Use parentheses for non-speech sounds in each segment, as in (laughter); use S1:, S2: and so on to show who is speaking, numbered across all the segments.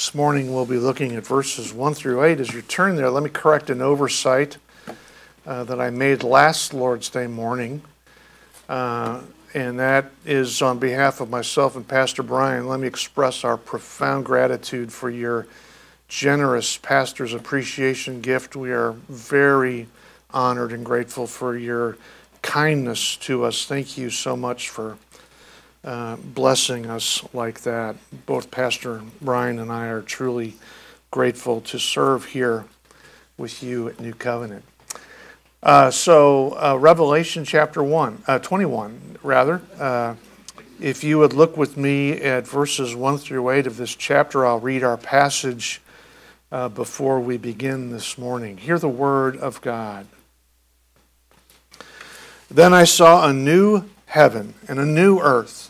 S1: This morning we'll be looking at verses 1 through 8. As you turn there, let me correct an oversight uh, that I made last Lord's Day morning. Uh, and that is on behalf of myself and Pastor Brian. Let me express our profound gratitude for your generous pastor's appreciation gift. We are very honored and grateful for your kindness to us. Thank you so much for uh, blessing us like that. Both Pastor Brian and I are truly grateful to serve here with you at New Covenant. Uh, so, uh, Revelation chapter 1, uh, 21, rather. Uh, if you would look with me at verses 1 through 8 of this chapter, I'll read our passage before we begin this morning. Hear the word of God. Then I saw a new heaven and a new earth,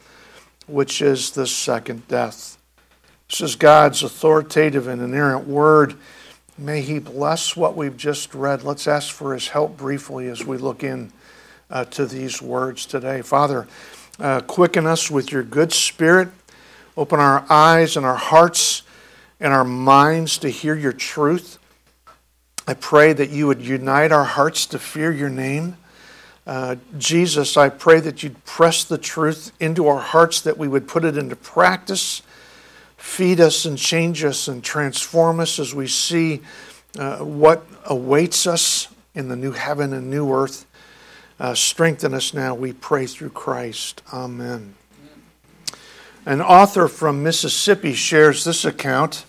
S1: which is the second death. This is God's authoritative and inerrant word. May He bless what we've just read. Let's ask for His help briefly as we look in uh, to these words today. Father, uh, quicken us with your good spirit. Open our eyes and our hearts and our minds to hear your truth. I pray that you would unite our hearts to fear your name. Uh, Jesus, I pray that you'd press the truth into our hearts, that we would put it into practice feed us and change us and transform us as we see uh, what awaits us in the new heaven and new earth. Uh, strengthen us now, we pray through Christ. Amen. An author from Mississippi shares this account,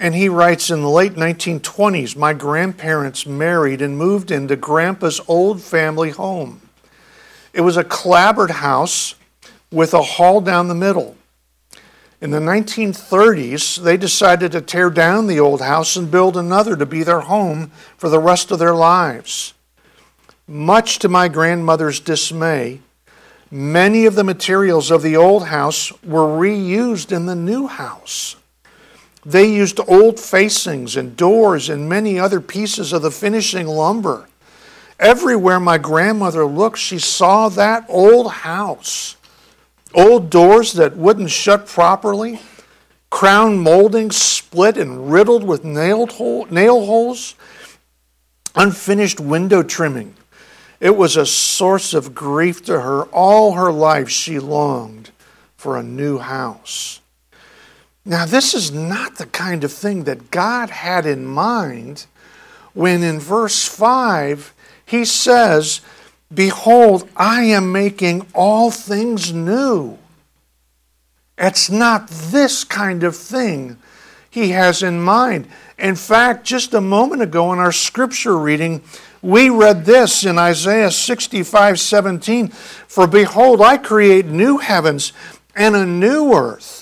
S1: and he writes In the late 1920s, my grandparents married and moved into Grandpa's old family home. It was a clapboard house with a hall down the middle. In the 1930s, they decided to tear down the old house and build another to be their home for the rest of their lives. Much to my grandmother's dismay, many of the materials of the old house were reused in the new house. They used old facings and doors and many other pieces of the finishing lumber. Everywhere my grandmother looked, she saw that old house. Old doors that wouldn't shut properly, crown moldings split and riddled with nailed hole, nail holes, unfinished window trimming. It was a source of grief to her. All her life, she longed for a new house. Now, this is not the kind of thing that God had in mind when in verse 5 he says, Behold, I am making all things new. It's not this kind of thing he has in mind. In fact, just a moment ago in our scripture reading, we read this in Isaiah 65 17 For behold, I create new heavens and a new earth,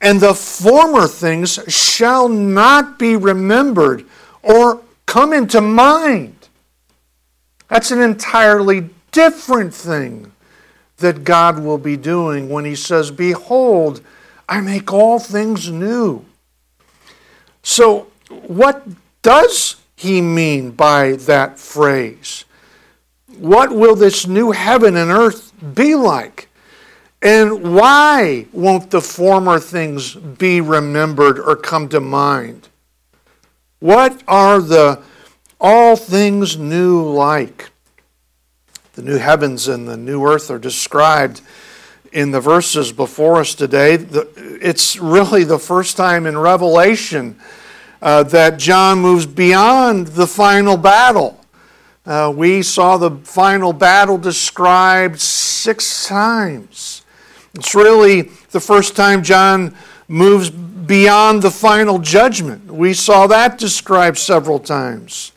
S1: and the former things shall not be remembered or come into mind. That's an entirely different thing that God will be doing when He says, Behold, I make all things new. So, what does he mean by that phrase? What will this new heaven and earth be like? And why won't the former things be remembered or come to mind? What are the all things new like? The new heavens and the new earth are described in the verses before us today. It's really the first time in Revelation uh, that John moves beyond the final battle. Uh, we saw the final battle described six times. It's really the first time John moves beyond the final judgment. We saw that described several times.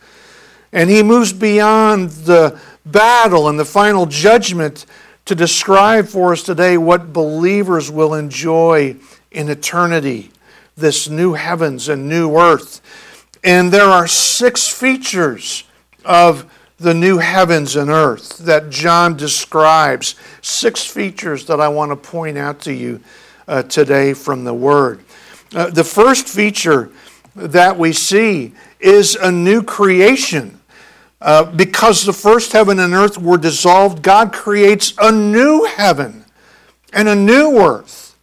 S1: And he moves beyond the battle and the final judgment to describe for us today what believers will enjoy in eternity this new heavens and new earth. And there are six features of the new heavens and earth that John describes. Six features that I want to point out to you uh, today from the Word. Uh, the first feature that we see is a new creation. Uh, because the first heaven and earth were dissolved, God creates a new heaven and a new earth.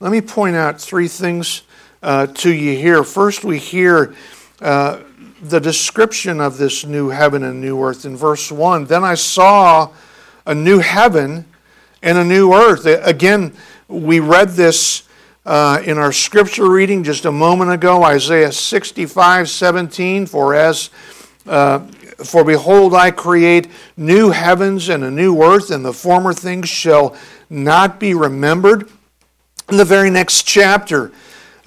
S1: Let me point out three things uh, to you here. First, we hear uh, the description of this new heaven and new earth in verse 1. Then I saw a new heaven and a new earth. Again, we read this uh, in our scripture reading just a moment ago, Isaiah 65 17. For as uh, for behold, I create new heavens and a new earth, and the former things shall not be remembered. In the very next chapter,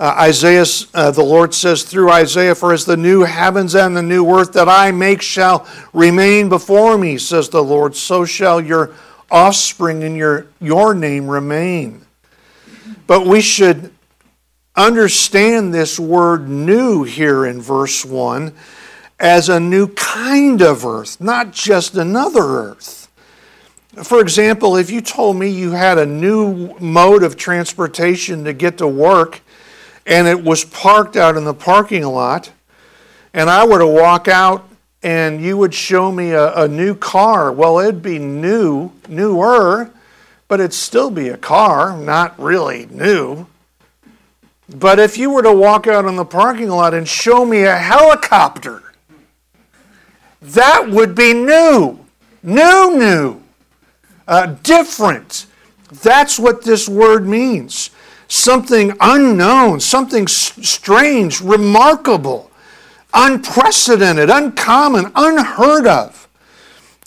S1: uh, Isaiah, uh, the Lord says through Isaiah, For as the new heavens and the new earth that I make shall remain before me, says the Lord, so shall your offspring and your, your name remain. But we should understand this word new here in verse 1 as a new kind of earth, not just another earth. For example, if you told me you had a new mode of transportation to get to work and it was parked out in the parking lot, and I were to walk out and you would show me a, a new car, well, it'd be new, newer, but it'd still be a car, not really new. But if you were to walk out in the parking lot and show me a helicopter, that would be new, new, new, uh, different. That's what this word means something unknown, something strange, remarkable, unprecedented, uncommon, unheard of.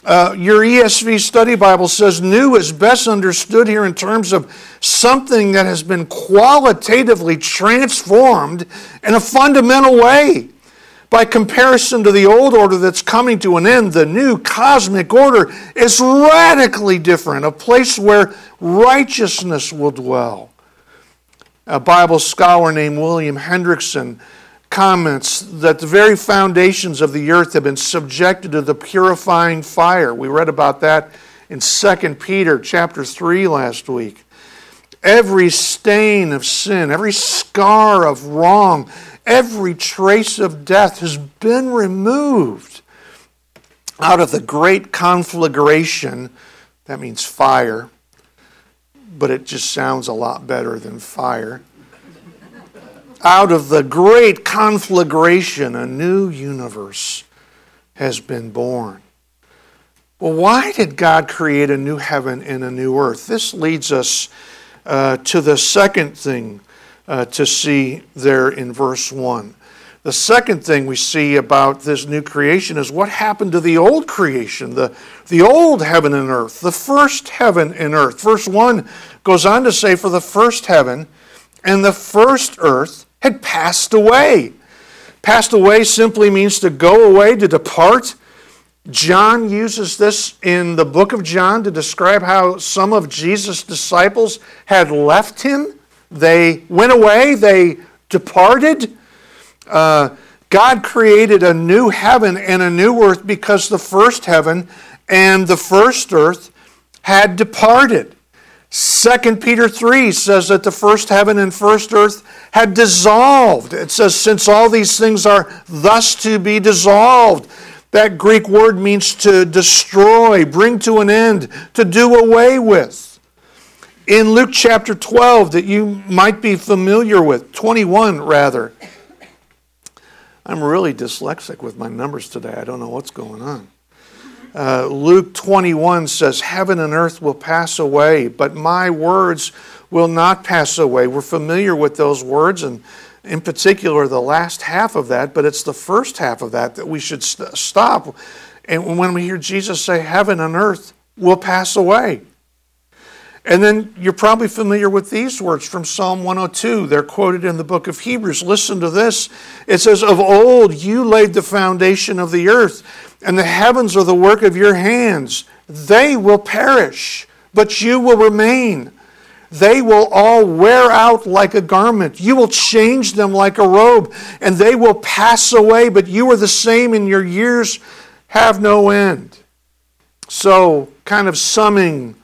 S1: Uh, your ESV study Bible says new is best understood here in terms of something that has been qualitatively transformed in a fundamental way. By comparison to the old order that's coming to an end, the new cosmic order is radically different, a place where righteousness will dwell. A Bible scholar named William Hendriksen comments that the very foundations of the earth have been subjected to the purifying fire. We read about that in 2 Peter chapter 3 last week. Every stain of sin, every scar of wrong, every trace of death has been removed out of the great conflagration. That means fire but it just sounds a lot better than fire. Out of the great conflagration, a new universe has been born. Well, why did God create a new heaven and a new earth? This leads us uh, to the second thing uh, to see there in verse 1. The second thing we see about this new creation is what happened to the old creation, the, the old heaven and earth, the first heaven and earth. Verse 1 goes on to say, For the first heaven and the first earth had passed away. Passed away simply means to go away, to depart. John uses this in the book of John to describe how some of Jesus' disciples had left him. They went away, they departed. Uh, God created a new heaven and a new earth because the first heaven and the first earth had departed. 2 Peter 3 says that the first heaven and first earth had dissolved. It says, since all these things are thus to be dissolved. That Greek word means to destroy, bring to an end, to do away with. In Luke chapter 12, that you might be familiar with, 21 rather. I'm really dyslexic with my numbers today. I don't know what's going on. Uh, Luke 21 says, Heaven and earth will pass away, but my words will not pass away. We're familiar with those words, and in particular, the last half of that, but it's the first half of that that we should st- stop. And when we hear Jesus say, Heaven and earth will pass away. And then you're probably familiar with these words from Psalm 102. They're quoted in the book of Hebrews. Listen to this. It says, Of old you laid the foundation of the earth and the heavens are the work of your hands. They will perish, but you will remain. They will all wear out like a garment. You will change them like a robe, and they will pass away, but you are the same, and your years have no end. So, kind of summing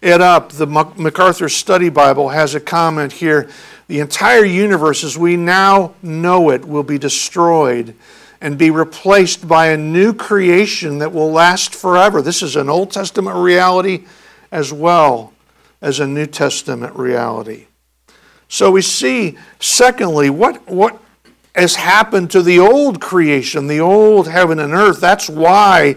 S1: it up, the MacArthur Study Bible has a comment here. The entire universe, as we now know it, will be destroyed and be replaced by a new creation that will last forever. This is an Old Testament reality as well as a New Testament reality. So we see, secondly, what, what has happened to the old creation, the old heaven and earth. That's why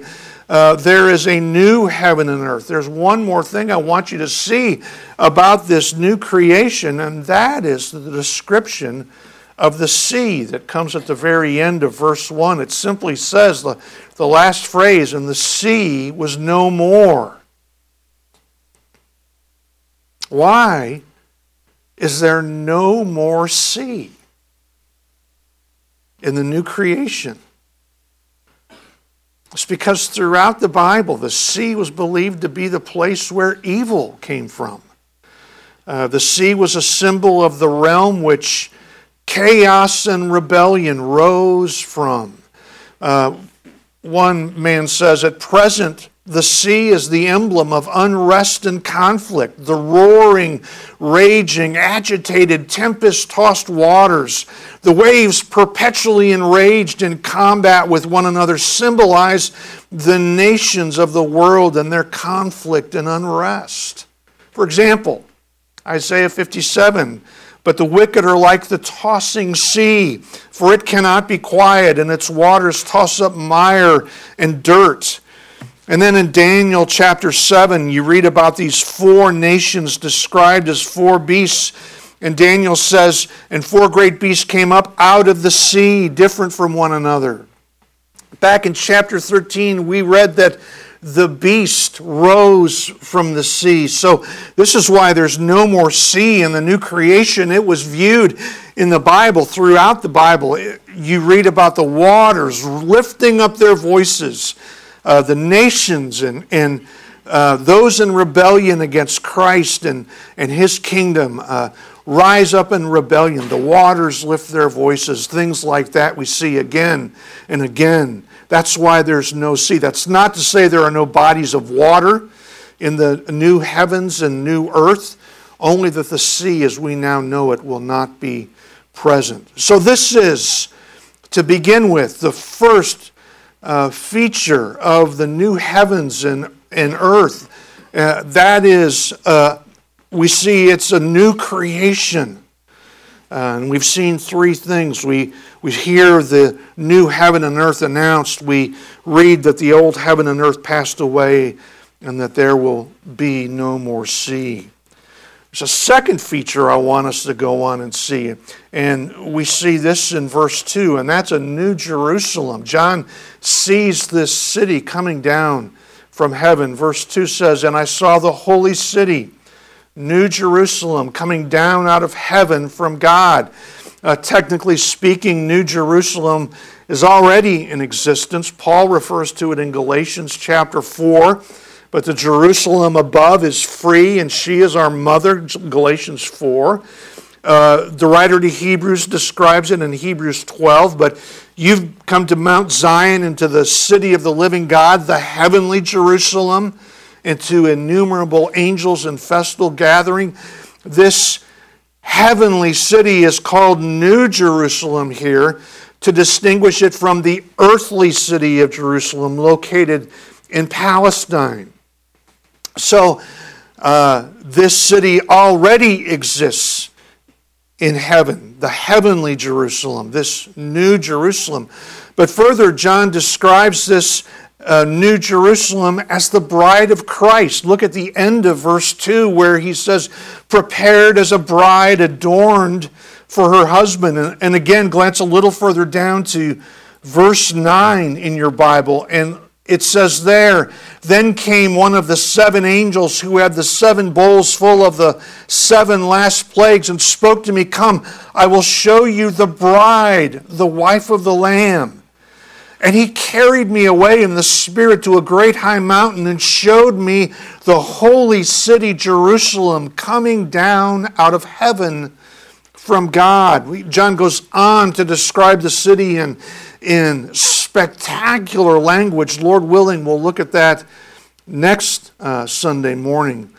S1: uh, there is a new heaven and earth. There's one more thing I want you to see about this new creation, and that is the description of the sea that comes at the very end of verse 1. It simply says the, the last phrase, and the sea was no more. Why is there no more sea in the new creation? It's because throughout the Bible, the sea was believed to be the place where evil came from. Uh, the sea was a symbol of the realm which chaos and rebellion rose from. Uh, one man says, At present, the sea is the emblem of unrest and conflict, the roaring, raging, agitated, tempest tossed waters. The waves, perpetually enraged in combat with one another, symbolize the nations of the world and their conflict and unrest. For example, Isaiah 57 but the wicked are like the tossing sea, for it cannot be quiet, and its waters toss up mire and dirt. And then in Daniel chapter 7, you read about these four nations described as four beasts. And Daniel says, And four great beasts came up out of the sea, different from one another. Back in chapter 13, we read that the beast rose from the sea. So, this is why there's no more sea in the new creation. It was viewed in the Bible, throughout the Bible. You read about the waters lifting up their voices, uh, the nations, and, and uh, those in rebellion against Christ and, and his kingdom. Uh, rise up in rebellion. The waters lift their voices. Things like that we see again and again that's why there's no sea. That's not to say there are no bodies of water in the new heavens and new earth, only that the sea as we now know it will not be present. So, this is, to begin with, the first uh, feature of the new heavens and, and earth. Uh, that is, uh, we see it's a new creation. Uh, and we've seen three things. We, we hear the new heaven and earth announced. We read that the old heaven and earth passed away and that there will be no more sea. There's a second feature I want us to go on and see. And we see this in verse 2, and that's a new Jerusalem. John sees this city coming down from heaven. Verse 2 says, And I saw the holy city New Jerusalem coming down out of heaven from God. Uh, technically speaking, New Jerusalem is already in existence. Paul refers to it in Galatians chapter 4. But the Jerusalem above is free, and she is our mother, Galatians 4. Uh, the writer to Hebrews describes it in Hebrews 12, but you've come to Mount Zion and to the city of the living God, the heavenly Jerusalem into innumerable angels in festal gathering. This heavenly city is called New Jerusalem here to distinguish it from the earthly city of Jerusalem located in Palestine. So, uh, this city already exists in heaven, the heavenly Jerusalem, this new Jerusalem. But further, John describes this uh, New Jerusalem as the bride of Christ. Look at the end of verse 2 where he says, prepared as a bride adorned for her husband. And, and again, glance a little further down to verse 9 in your Bible, and it says there, then came one of the seven angels who had the seven bowls full of the seven last plagues and spoke to me, Come, I will show you the bride, the wife of the Lamb. And he carried me away in the Spirit to a great high mountain and showed me the holy city, Jerusalem, coming down out of heaven from God. John goes on to describe the city in, in spectacular language. Lord willing, we'll look at that next uh, Sunday morning.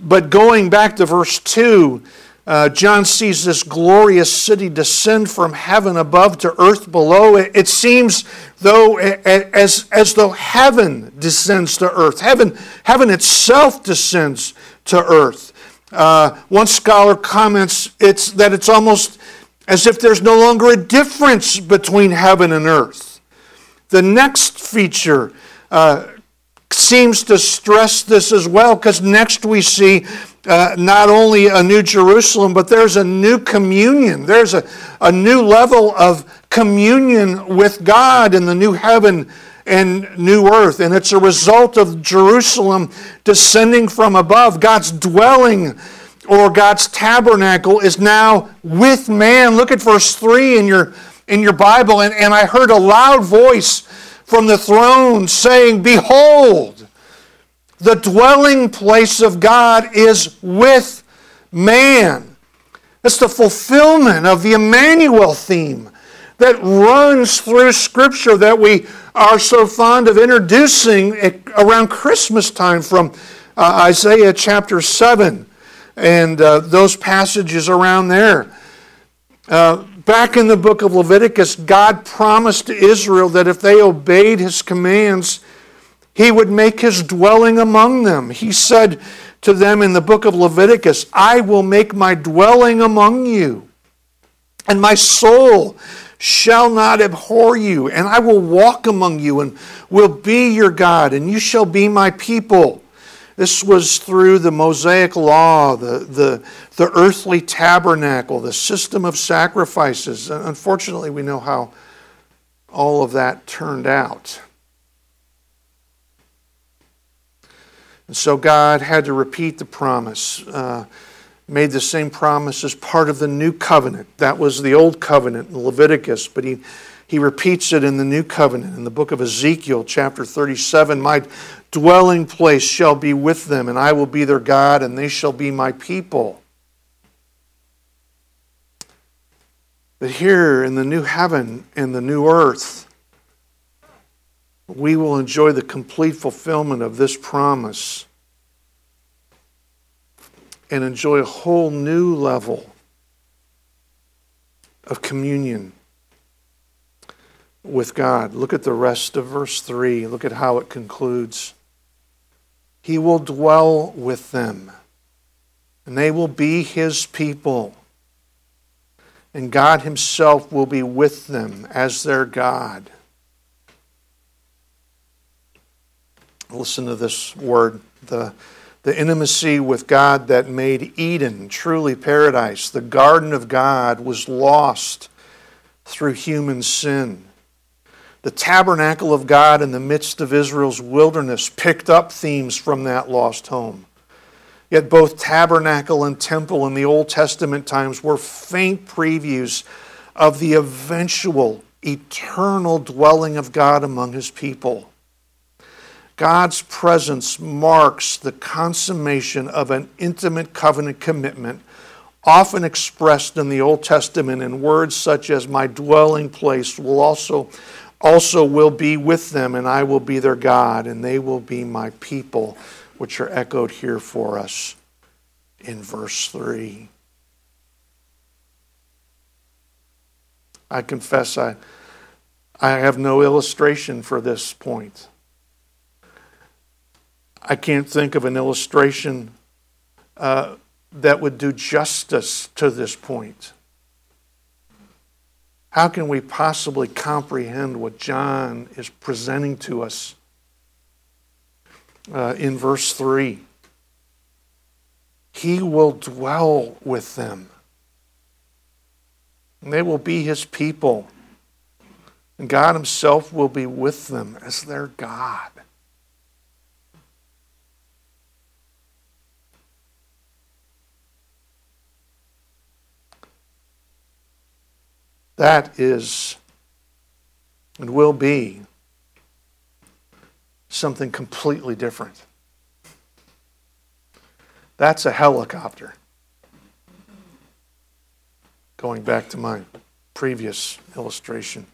S1: But going back to verse 2, uh, John sees this glorious city descend from heaven above to earth below. It, it seems though as, as though heaven descends to earth. Heaven, heaven itself descends to earth. Uh, one scholar comments it's, that it's almost as if there's no longer a difference between heaven and earth. The next feature uh, seems to stress this as well because next we see uh, not only a new Jerusalem, but there's a new communion. There's a, a new level of communion with God in the new heaven and new earth. And it's a result of Jerusalem descending from above. God's dwelling or God's tabernacle is now with man. Look at verse 3 in your, in your Bible. And, and I heard a loud voice from the throne saying, Behold, the dwelling place of God is with man. It's the fulfillment of the Emmanuel theme that runs through Scripture that we are so fond of introducing around Christmas time from uh, Isaiah chapter 7 and uh, those passages around there. Uh, back in the book of Leviticus, God promised to Israel that if they obeyed his commands, he would make his dwelling among them. He said to them in the book of Leviticus, I will make my dwelling among you, and my soul shall not abhor you, and I will walk among you and will be your God, and you shall be my people. This was through the Mosaic law, the, the, the earthly tabernacle, the system of sacrifices. And Unfortunately, we know how all of that turned out. And so God had to repeat the promise, uh, made the same promise as part of the new covenant. That was the old covenant in Leviticus, but he, he repeats it in the new covenant in the book of Ezekiel, chapter 37. My dwelling place shall be with them, and I will be their God, and they shall be my people. But here in the new heaven and the new earth, we will enjoy the complete fulfillment of this promise and enjoy a whole new level of communion with God. Look at the rest of verse 3. Look at how it concludes. He will dwell with them, and they will be his people. And God Himself will be with them as their God. Listen to this word the, the intimacy with God that made Eden truly paradise. The garden of God was lost through human sin. The tabernacle of God in the midst of Israel's wilderness picked up themes from that lost home. Yet both tabernacle and temple in the Old Testament times were faint previews of the eventual eternal dwelling of God among his people. God's presence marks the consummation of an intimate covenant commitment, often expressed in the Old Testament in words such as, My dwelling place will also, also will be with them, and I will be their God, and they will be my people. which are echoed here for us in verse 3. I confess I, I have no illustration for this point. I can't think of an illustration uh, that would do justice to this point. How can we possibly comprehend what John is presenting to us uh, in verse 3? He will dwell with them. And they will be his people. And God himself will be with them as their God. That is and will be something completely different. That's a helicopter. Going back to my previous illustration.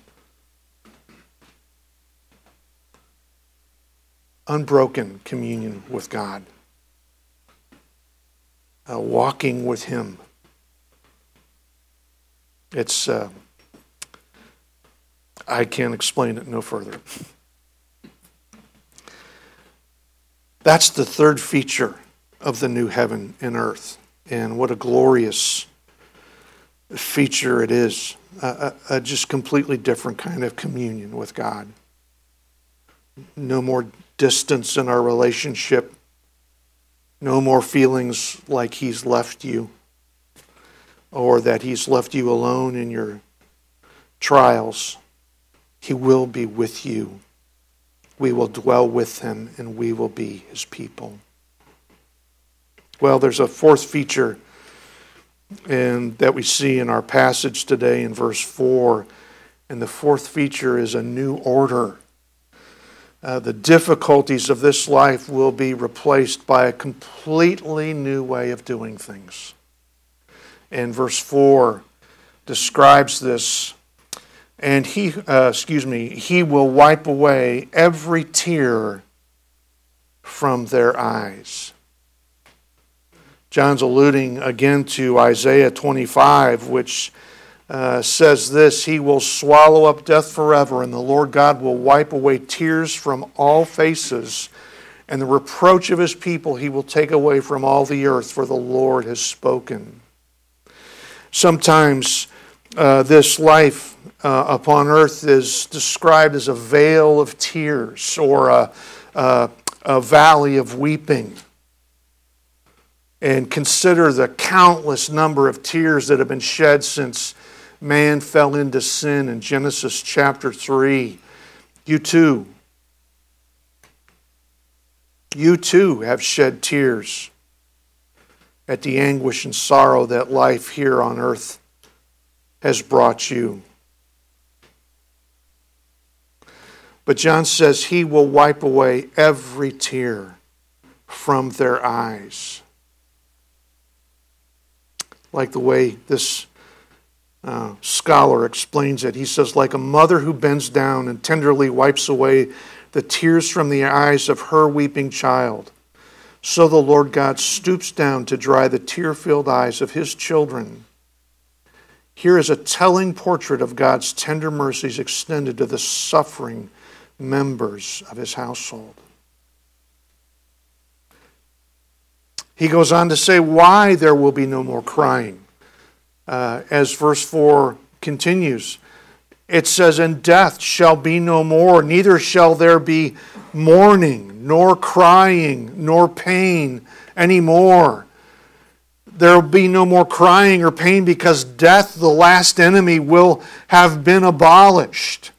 S1: Unbroken communion with God, uh, walking with Him. It's. Uh, I can't explain it no further. That's the third feature of the new heaven and earth. And what a glorious feature it is. A, a, a, just completely different kind of communion with God. No more distance in our relationship. No more feelings like He's left you or that He's left you alone in your trials. He will be with you. We will dwell with him and we will be his people. Well, there's a fourth feature and that we see in our passage today in verse 4. And the fourth feature is a new order. Uh, the difficulties of this life will be replaced by a completely new way of doing things. And verse 4 describes this and he, uh, excuse me, he will wipe away every tear from their eyes. John's alluding again to Isaiah 25, which uh, says this He will swallow up death forever, and the Lord God will wipe away tears from all faces, and the reproach of his people he will take away from all the earth, for the Lord has spoken. Sometimes uh, this life uh, upon earth is described as a vale of tears or a, a, a valley of weeping. And consider the countless number of tears that have been shed since man fell into sin in Genesis chapter 3. You too. You too have shed tears at the anguish and sorrow that life here on earth has brought you. But John says he will wipe away every tear from their eyes. Like the way this uh, scholar explains it. He says, like a mother who bends down and tenderly wipes away the tears from the eyes of her weeping child, so the Lord God stoops down to dry the tear filled eyes of his children. Here is a telling portrait of God's tender mercies extended to the suffering members of his household. He goes on to say why there will be no more crying. Uh, as verse 4 continues, it says, And death shall be no more, neither shall there be mourning, nor crying, nor pain anymore. There will be no more crying or pain because death, the last enemy, will have been abolished.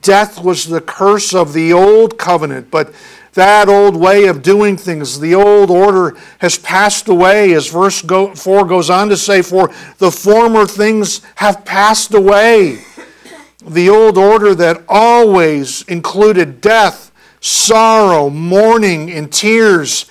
S1: Death was the curse of the old covenant, but that old way of doing things, the old order has passed away, as verse 4 goes on to say, For the former things have passed away. The old order that always included death, sorrow, mourning, and tears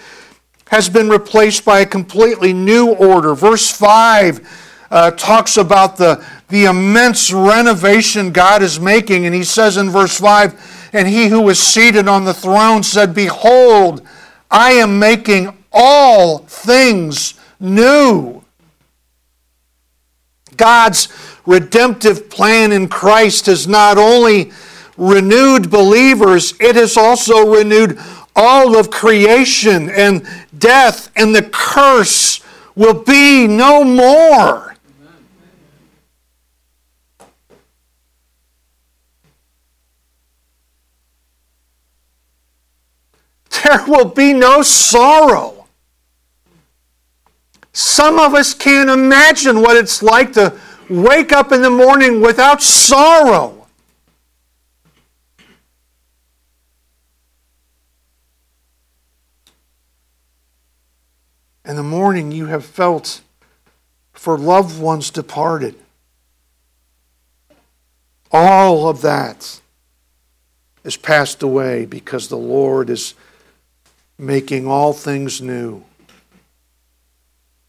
S1: has been replaced by a completely new order. Verse 5 uh, talks about the, the immense renovation God is making. And he says in verse 5 And he who was seated on the throne said, Behold, I am making all things new. God's redemptive plan in Christ has not only renewed believers, it has also renewed all of creation, and death and the curse will be no more. There will be no sorrow. Some of us can't imagine what it's like to wake up in the morning without sorrow. And the mourning you have felt for loved ones departed. All of that is passed away because the Lord is making all things new.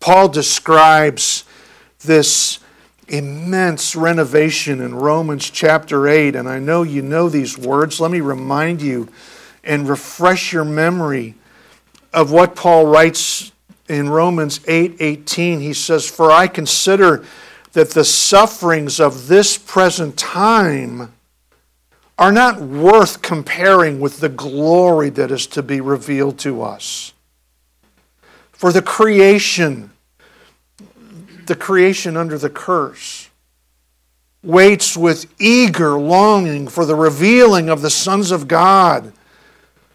S1: Paul describes this immense renovation in Romans chapter 8, and I know you know these words. Let me remind you and refresh your memory of what Paul writes in Romans 8 18, he says, For I consider that the sufferings of this present time are not worth comparing with the glory that is to be revealed to us. For the creation, the creation under the curse, waits with eager longing for the revealing of the sons of God.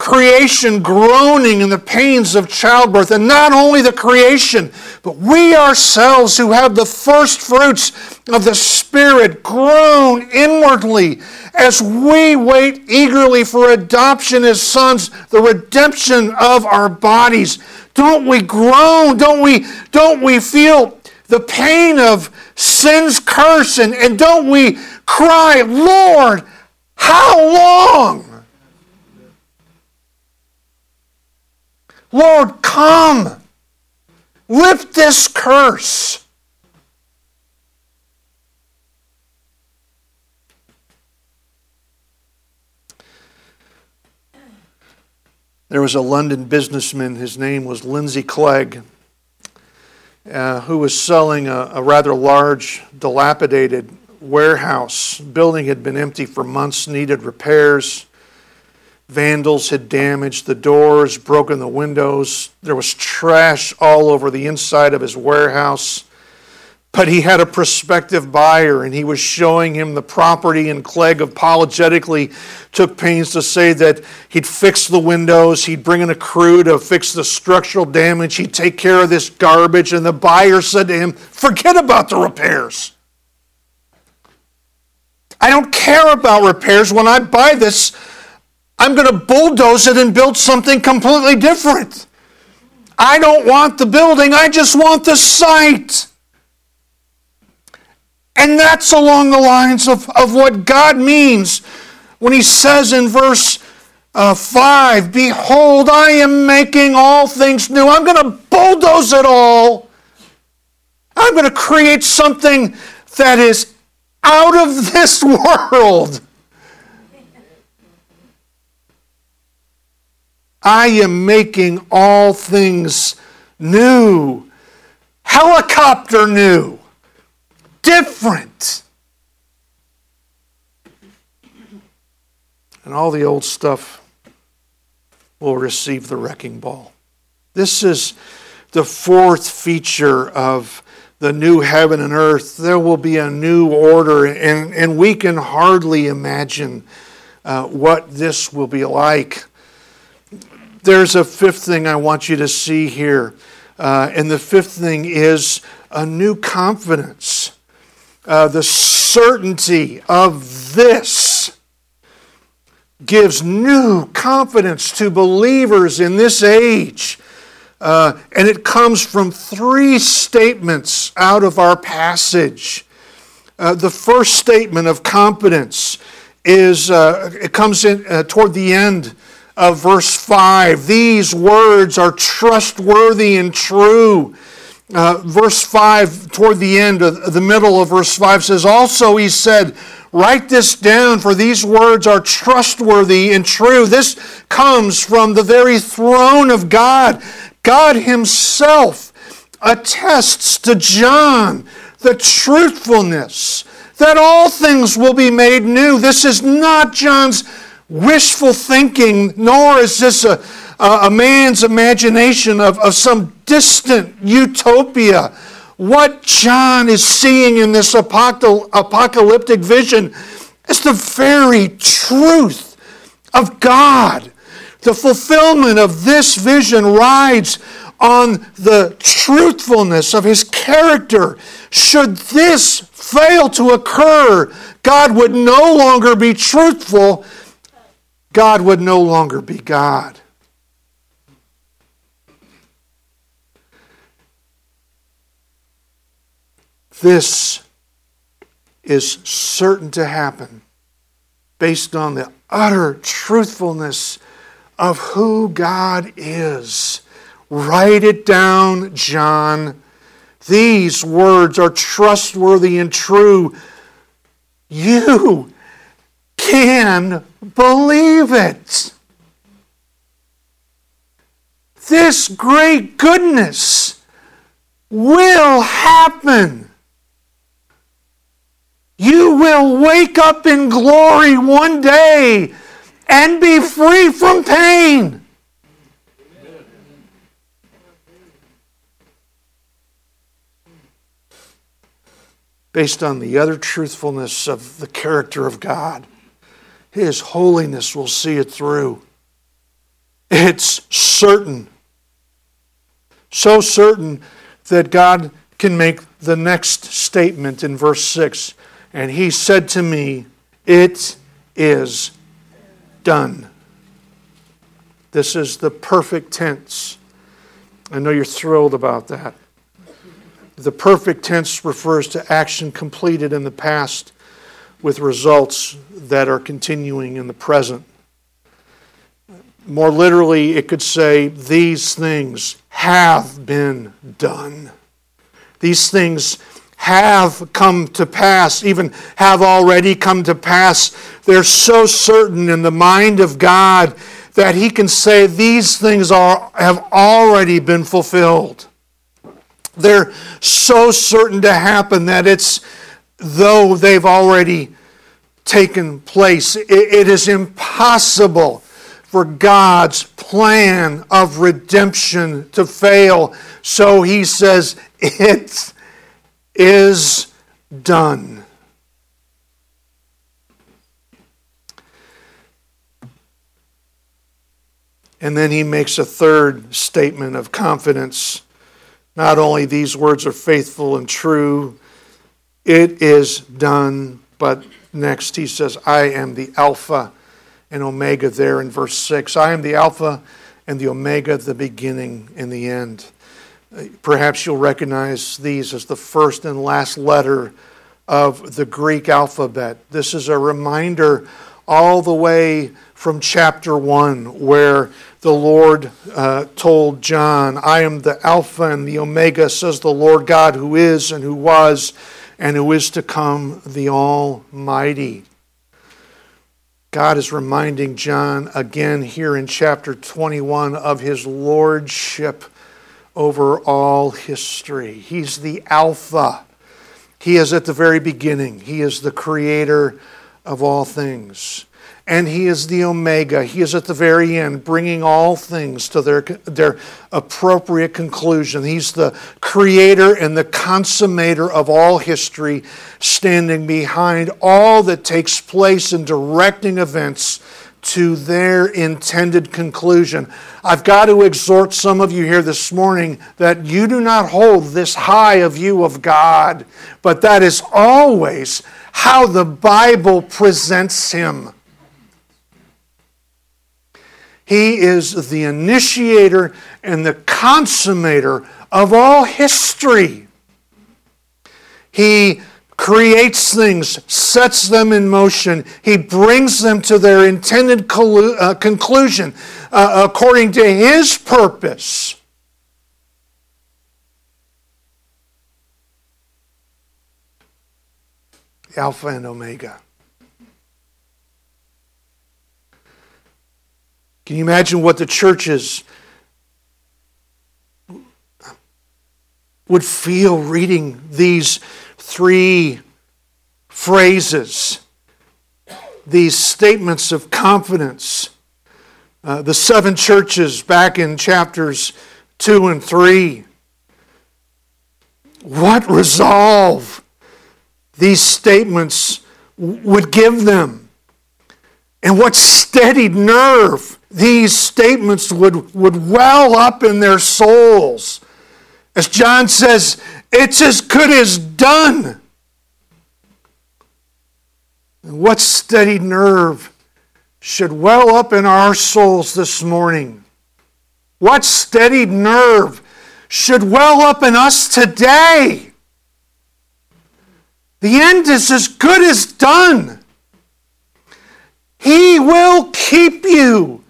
S1: creation groaning in the pains of childbirth. And not only the creation, but we ourselves who have the first fruits of the Spirit groan inwardly as we wait eagerly for adoption as sons, the redemption of our bodies. Don't we groan? Don't we, don't we feel the pain of sin's curse? And, and don't we cry, Lord, how long? Lord, come. Lift this curse. There was a London businessman, his name was Lindsay Clegg, uh, who was selling a, a rather large, dilapidated warehouse. building had been empty for months, needed repairs. Vandals had damaged the doors, broken the windows. There was trash all over the inside of his warehouse. But he had a prospective buyer and he was showing him the property, and Clegg apologetically took pains to say that he'd fix the windows, he'd bring in a crew to fix the structural damage, he'd take care of this garbage. And the buyer said to him, Forget about the repairs. I don't care about repairs. When I buy this, I'm going to bulldoze it and build something completely different. I don't want the building, I just want the site. And that's along the lines of, of what God means when He says in verse uh, 5 Behold, I am making all things new. I'm going to bulldoze it all. I'm going to create something that is out of (laughs) this world. I am making all things new. Helicopter new. Different. And all the old stuff will receive the wrecking ball. This is the fourth feature of the new heaven and earth. There will be a new order, and, and we can hardly imagine uh, what this will be like there's a fifth thing I want you to see here. Uh, and the fifth thing is a new confidence, uh, the certainty of this. gives new confidence to believers in this age. Uh, and it comes from three statements out of our passage. Uh, the first statement of confidence is uh, it comes in uh, toward the end of verse 5. These words are trustworthy and true. Uh, verse 5, toward the end, of the middle of verse 5 says, Also he said, Write this down, for these words are trustworthy and true. This comes from the very throne of God. God Himself attests to John the truthfulness that all things will be made new. This is not John's wishful thinking, nor is this a, a, man's imagination of, of some distant utopia what John is seeing in this apocalyptic vision is the very truth of God. The fulfillment of this vision rides on the truthfulness of his character. Should this fail to occur, God would no longer be truthful, God would no longer be God. This is certain to happen based on the utter truthfulness of who God is. Write it down, John. These words are trustworthy and true. You can believe it. This great goodness will happen. You will wake up in glory one day and be free from pain. Based on the utter truthfulness of the character of God, His holiness will see it through. It's certain. So certain that God can make the next statement in verse 6 and he said to me, It is done. This is the perfect tense. I know you're thrilled about that. The perfect tense refers to action completed in the past with results that are continuing in the present. More literally, it could say, These things have been done. These things have come to pass, even have already come to pass. They're so certain in the mind of God that He can say these things are, have already been fulfilled. They're so certain to happen that it's though they've already taken place. it, it is impossible for God's plan of redemption to fail. So He says, It's done. And then he makes a third statement of confidence. Not only these words are faithful and true, it is done, but next he says, I am the Alpha and Omega there in verse 6. I am the Alpha and the Omega, the beginning and the end. Perhaps you'll recognize these as the first and last letter of the Greek alphabet. This is a reminder all the way from chapter 1, where the Lord uh, told John, I am the Alpha and the Omega, says the Lord God, who is and who was and who is to come, the Almighty. God is reminding John again here in chapter 21 of his lordship over all history. He's the Alpha. He is at the very beginning. He is the creator of all things. And He is the Omega. He is at the very end, bringing all things to their, their appropriate conclusion. He's the creator and the consummator of all history, standing behind all that takes place in directing events to their intended conclusion. I've got to exhort some of you here this morning that you do not hold this high a view of God, but that is always how the Bible presents Him. He is the initiator and the consummator of all history. He creates things, sets them in motion. He brings them to their intended collu- uh, conclusion uh, according to His purpose. Alpha and Omega. Can you imagine what the churches would feel reading these three phrases, these statements of confidence. Uh, the seven churches back in chapters 2 and 3. What resolve these statements would give them, and what steadied nerve these statements would, would well up in their souls. As John says, it's as good as done. What steady nerve should well up in our souls this morning? What steady nerve should well up in us today? The end is as good as done. He will keep you.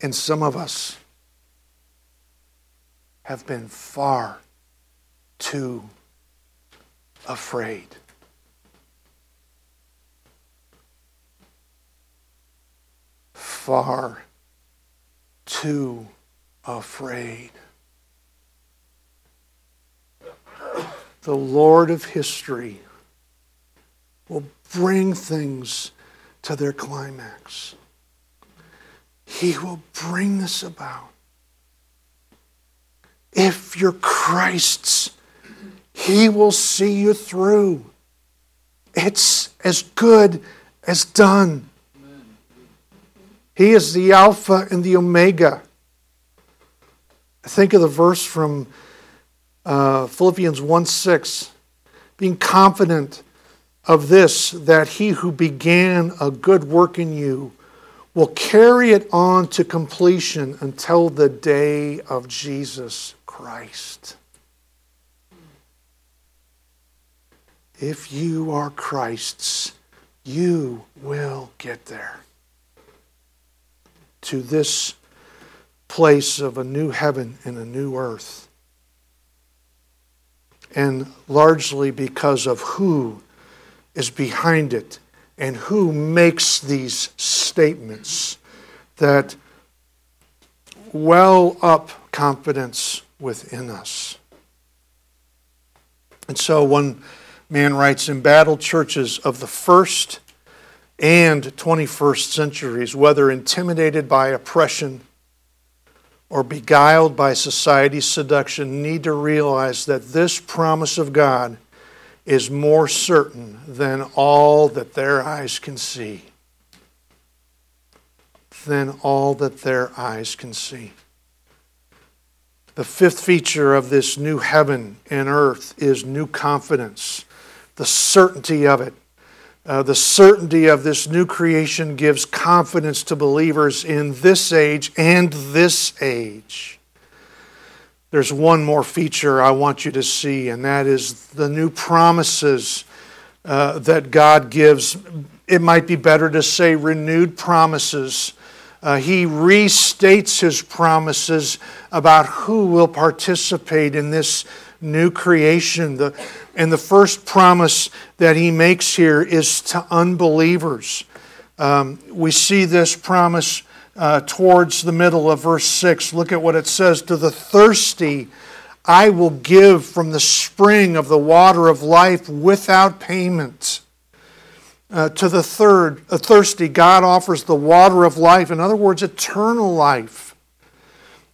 S1: And some of us have been far too afraid. Far too afraid. The Lord of history will bring things to their climax. He will bring this about. If you're Christ's, He will see you through. It's as good as done. He is the Alpha and the Omega. Think of the verse from uh, Philippians 1 6. Being confident of this, that he who began a good work in you will carry it on to completion until the day of Jesus Christ. If you are Christ's, you will get there to this place of a new heaven and a new earth. And largely because of who is behind it and who makes these statements that well up confidence within us. And so one man writes embattled churches of the first and 21st centuries, whether intimidated by oppression or beguiled by society's seduction, need to realize that this promise of God is more certain than all that their eyes can see. Than all that their eyes can see. The fifth feature of this new heaven and earth is new confidence, the certainty of it. Uh, the certainty of this new creation gives confidence to believers in this age and this age. There's one more feature I want you to see, and that is the new promises uh, that God gives. It might be better to say renewed promises. Uh, he restates his promises about who will participate in this new creation. The, and the first promise that he makes here is to unbelievers. Um, we see this promise uh, towards the middle of verse 6. Look at what it says To the thirsty, I will give from the spring of the water of life without payment. Uh, to the third, a thirsty, God offers the water of life. In other words, eternal life.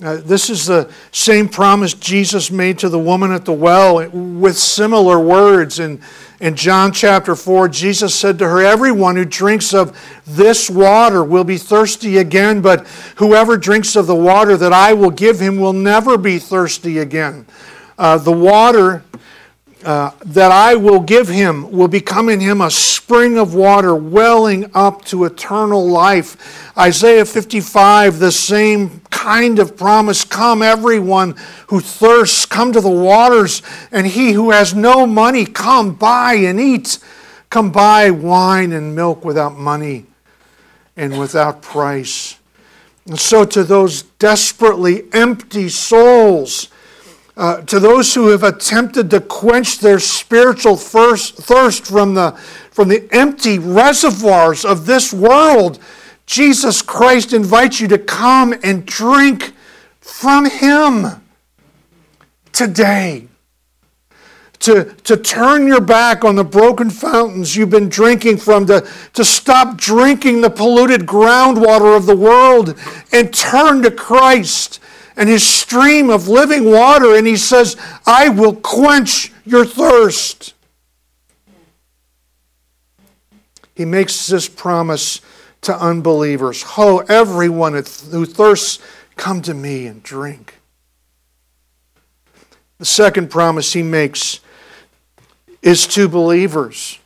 S1: Uh, this is the same promise Jesus made to the woman at the well with similar words. In, in John chapter 4, Jesus said to her, Everyone who drinks of this water will be thirsty again, but whoever drinks of the water that I will give him will never be thirsty again. Uh, the water uh, that I will give him will become in him a spring of water welling up to eternal life. Isaiah 55, the same kind of promise Come, everyone who thirsts, come to the waters, and he who has no money, come buy and eat. Come buy wine and milk without money and without price. And so, to those desperately empty souls, uh, to those who have attempted to quench their spiritual thirst, thirst from, the, from the empty reservoirs of this world, Jesus Christ invites you to come and drink from Him today. To, to turn your back on the broken fountains you've been drinking from, to, to stop drinking the polluted groundwater of the world and turn to Christ and his stream of living water, and he says, I will quench your thirst. He makes this promise to unbelievers Ho, everyone who thirsts, come to me and drink. The second promise he makes is to believers.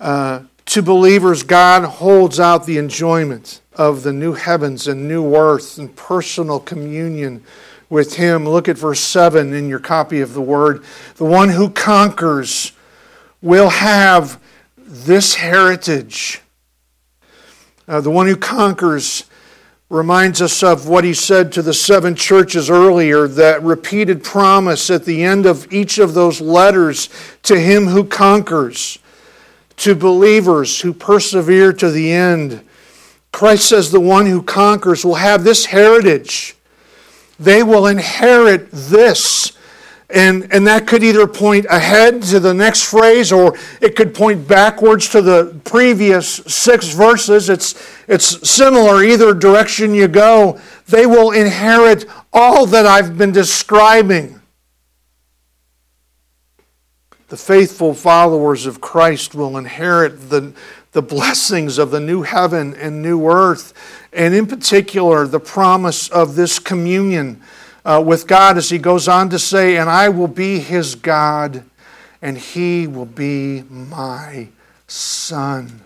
S1: Uh, to believers, God holds out the enjoyment of the new heavens and new earth and personal communion with Him. Look at verse 7 in your copy of the Word. The one who conquers will have this heritage. Uh, the one who conquers reminds us of what he said to the seven churches earlier, that repeated promise at the end of each of those letters to him who conquers, to believers who persevere to the end. Christ says the one who conquers will have this heritage. They will inherit this. And, and that could either point ahead to the next phrase or it could point backwards to the previous six verses. It's, it's similar either direction you go. They will inherit all that I've been describing. The faithful followers of Christ will inherit the, the blessings of the new heaven and new earth, and in particular, the promise of this communion uh, with God, as he goes on to say, And I will be his God, and he will be my son.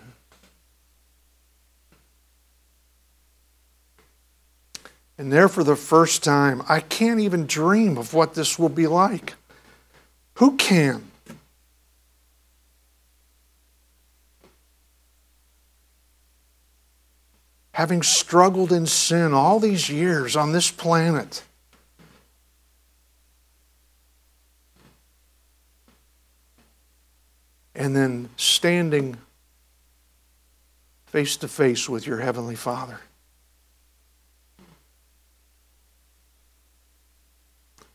S1: And there, for the first time, I can't even dream of what this will be like. Who can? Having struggled in sin all these years on this planet. And then standing face to face with your Heavenly Father.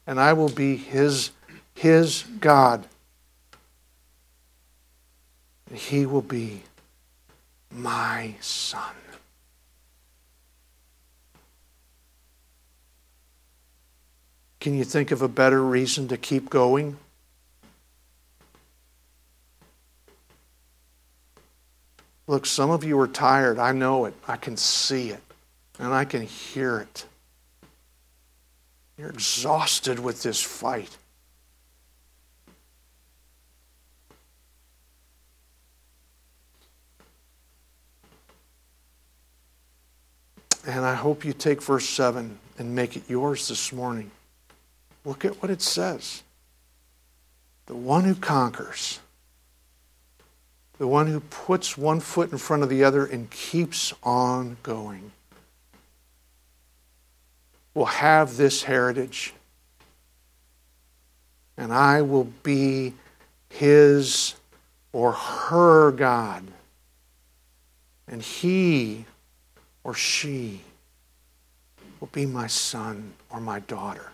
S1: And I will be His, His God. He will be my Son. Can you think of a better reason to keep going? Look, some of you are tired. I know it. I can see it. And I can hear it. You're exhausted with this fight. And I hope you take verse 7 and make it yours this morning. Look at what it says. The one who conquers, the one who puts one foot in front of the other and keeps on going, will have this heritage. And I will be his or her God. And he or she will be my son or my daughter.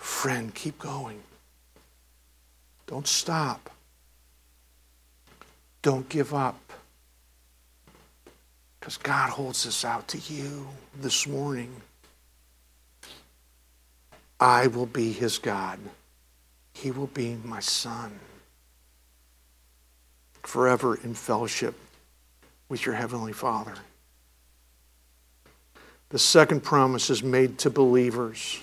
S1: Friend, keep going. Don't stop. Don't give up. Because God holds this out to you this morning. I will be his God. He will be my son. Forever in fellowship with your Heavenly Father. The second promise is made to believers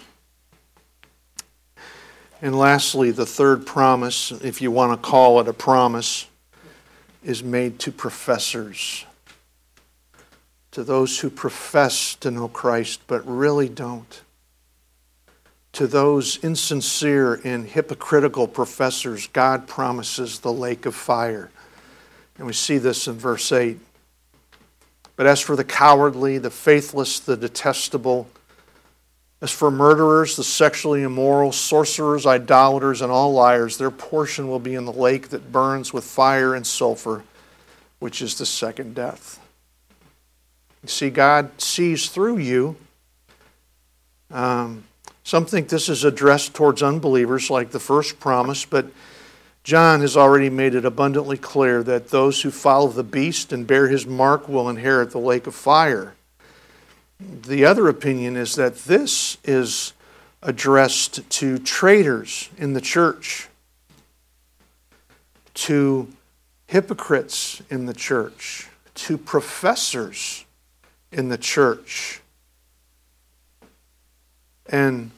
S1: And lastly, the third promise, if you want to call it a promise, is made to professors. To those who profess to know Christ but really don't. To those insincere and hypocritical professors, God promises the lake of fire. And we see this in verse 8. But as for the cowardly, the faithless, the detestable, as for murderers, the sexually immoral, sorcerers, idolaters, and all liars, their portion will be in the lake that burns with fire and sulfur, which is the second death. You see, God sees through you. Um, some think this is addressed towards unbelievers, like the first promise, but John has already made it abundantly clear that those who follow the beast and bear his mark will inherit the lake of fire. The other opinion is that this is addressed to traitors in the church, to hypocrites in the church, to professors in the church. And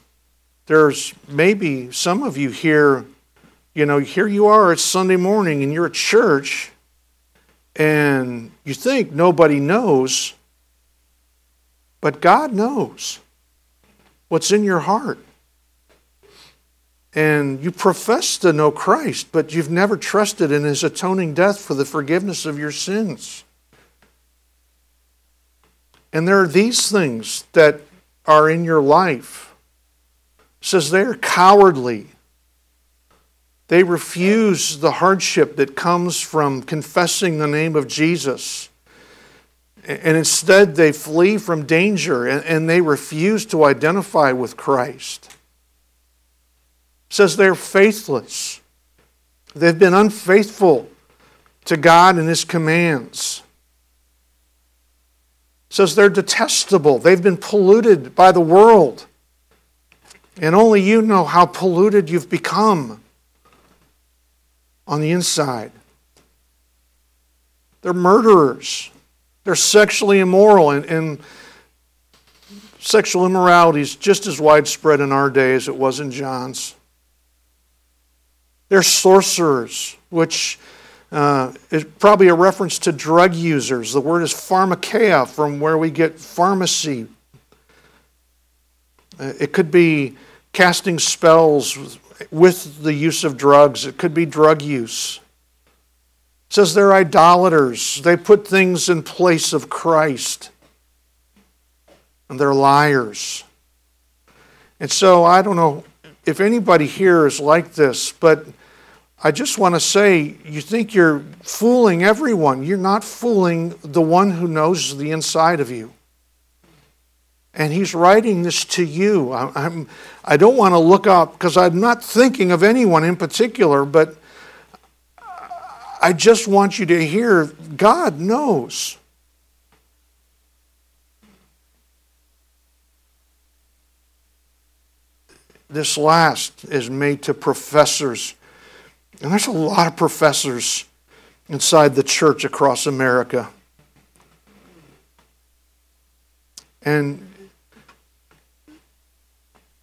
S1: there's maybe some of you here, you know, here you are, it's Sunday morning and you're at church and you think nobody knows but God knows what's in your heart. And you profess to know Christ, but you've never trusted in his atoning death for the forgiveness of your sins. And there are these things that are in your life. It says they're cowardly. They refuse the hardship that comes from confessing the name of Jesus. And instead, they flee from danger and, and they refuse to identify with Christ. It says they're faithless. They've been unfaithful to God and His commands. It says they're detestable. They've been polluted by the world. And only you know how polluted you've become on the inside. They're murderers. They're sexually immoral, and, and sexual immorality is just as widespread in our day as it was in John's. They're sorcerers, which uh, is probably a reference to drug users. The word is pharmakeia, from where we get pharmacy. Uh, it could be casting spells with the use of drugs, it could be drug use. Says they're idolaters. They put things in place of Christ. And they're liars. And so I don't know if anybody here is like this, but I just want to say you think you're fooling everyone. You're not fooling the one who knows the inside of you. And he's writing this to you. I'm, I don't want to look up because I'm not thinking of anyone in particular, but I just want you to hear God knows. This last is made to professors. And there's a lot of professors inside the church across America. And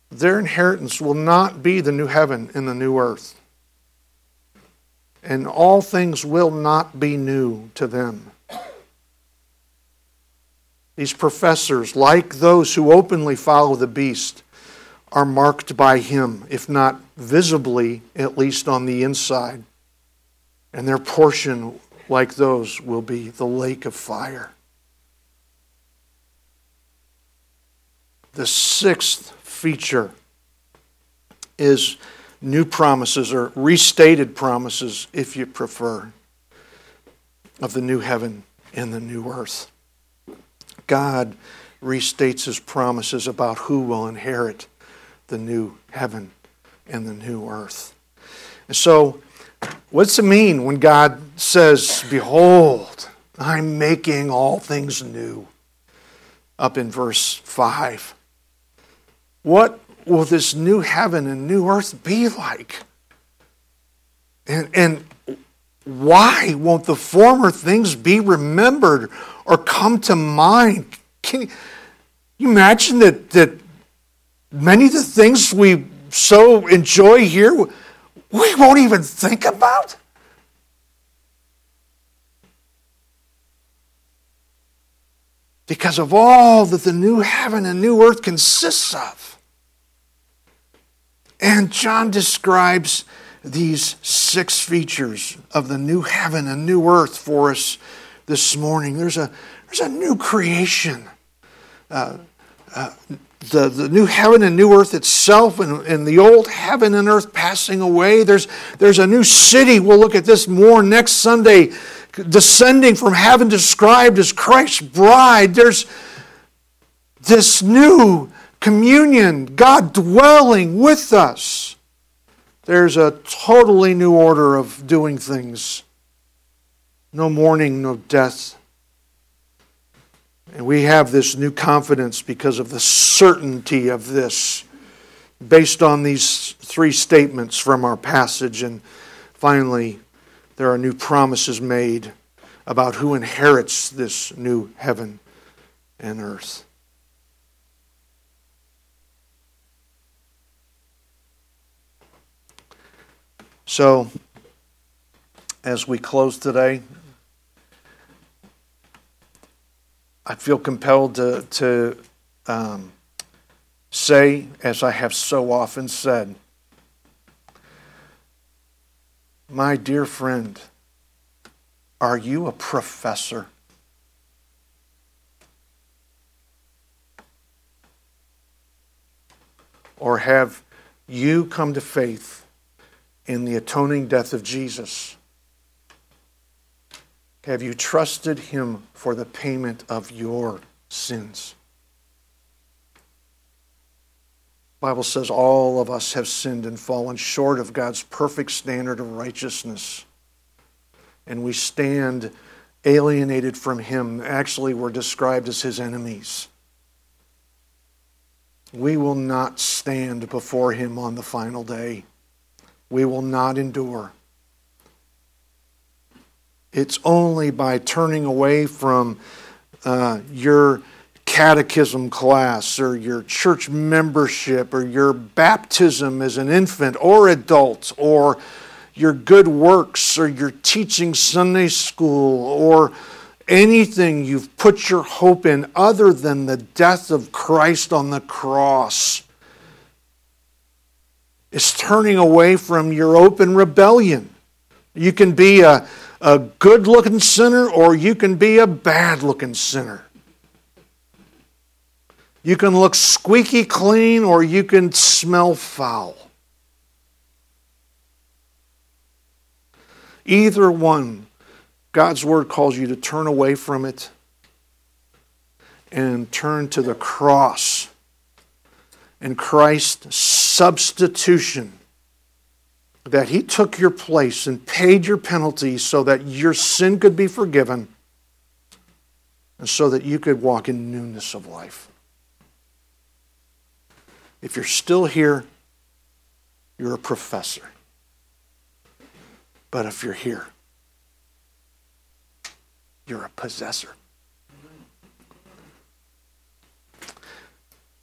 S1: their inheritance will not be the new heaven and the new earth and all things will not be new to them. These professors, like those who openly follow the beast, are marked by him, if not visibly, at least on the inside. And their portion, like those, will be the lake of fire. The sixth feature is new promises or restated promises, if you prefer, of the new heaven and the new earth. God restates his promises about who will inherit the new heaven and the new earth. And so, what's it mean when God says, Behold, I'm making all things new? Up in verse 5. What will this new heaven and new earth be like? And, and why won't the former things be remembered or come to mind? Can you imagine that, that many of the things we so enjoy here, we won't even think about? Because of all that the new heaven and new earth consists of. And John describes these six features of the new heaven and new earth for us this morning. There's a, there's a new creation. Uh, uh, the, the new heaven and new earth itself and, and the old heaven and earth passing away. There's, there's a new city. We'll look at this more next Sunday, descending from heaven, described as Christ's bride. There's this new communion, God dwelling with us. There's a totally new order of doing things. No mourning, no death. And we have this new confidence because of the certainty of this, based on these three statements from our passage. And finally, there are new promises made about who inherits this new heaven and earth. So, as we close today, I feel compelled to, to um, say, as I have so often said, my dear friend, are you a professor? Or have you come to faith in the atoning death of Jesus? Have you trusted Him for the payment of your sins? Bible says all of us have sinned and fallen short of God's perfect standard of righteousness. And we stand alienated from Him. Actually, we're described as His enemies. We will not stand before Him on the final day we will not endure. It's only by turning away from uh, your catechism class or your church membership or your baptism as an infant or adult or your good works or your teaching Sunday school or anything you've put your hope in other than the death of Christ on the cross is turning away from your open rebellion. You can be a, a good looking sinner or you can be a bad looking sinner. You can look squeaky clean or you can smell foul. Either one, God's Word calls you to turn away from it and turn to the cross and Christ's substitution. That he took your place and paid your penalty so that your sin could be forgiven and so that you could walk in newness of life. If you're still here, you're a professor. But if you're here, you're a possessor.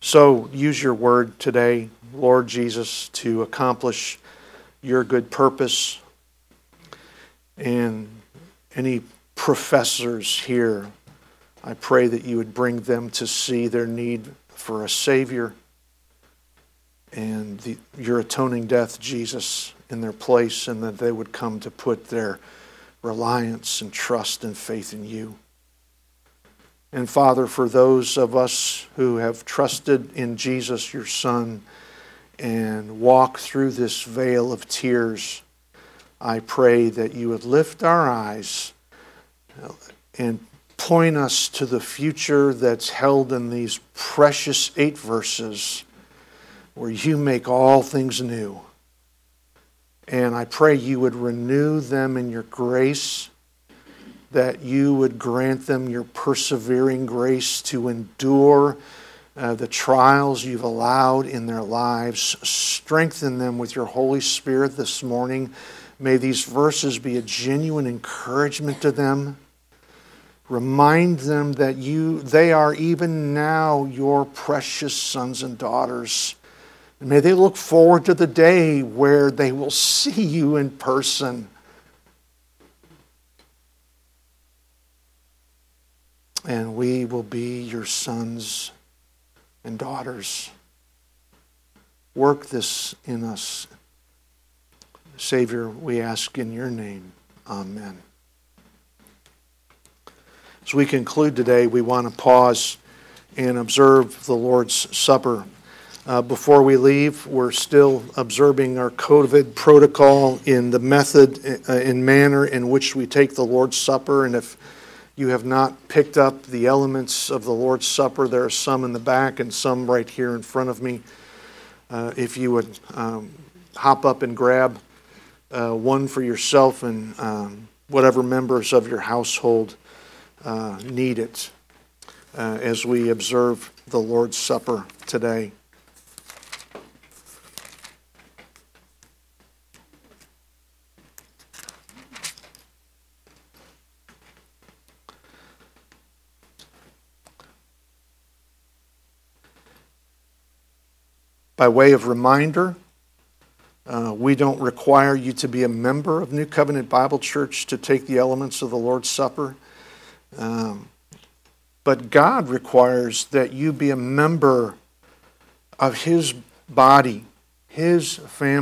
S1: So use your word today, Lord Jesus, to accomplish your good purpose. And any professors here, I pray that you would bring them to see their need for a Savior and the, your atoning death, Jesus, in their place, and that they would come to put their reliance and trust and faith in you. And Father, for those of us who have trusted in Jesus, your Son, and walk through this vale of tears, I pray that you would lift our eyes and point us to the future that's held in these precious eight verses where you make all things new. And I pray you would renew them in your grace that you would grant them your persevering grace to endure uh, the trials you've allowed in their lives. Strengthen them with your Holy Spirit this morning. May these verses be a genuine encouragement to them. Remind them that you, they are even now your precious sons and daughters And may they look forward to the day where they will see you in person. And we will be your sons and daughters. Work this in us. Savior, we ask in your name. Amen. As we conclude today, we want to pause and observe the Lord's Supper. Uh, before we leave, we're still observing our COVID protocol in the method uh, and manner in which we take the Lord's Supper. And if you have not picked up the elements of the Lord's Supper, there are some in the back and some right here in front of me. Uh, if you would um, hop up and grab uh, one for yourself and um, whatever members of your household uh, need it uh, as we observe the Lord's Supper today. By way of reminder, uh, we don't require you to be a member of New Covenant Bible Church to take the elements of the Lord's Supper. Um, but God requires that you be a member of His body, His family.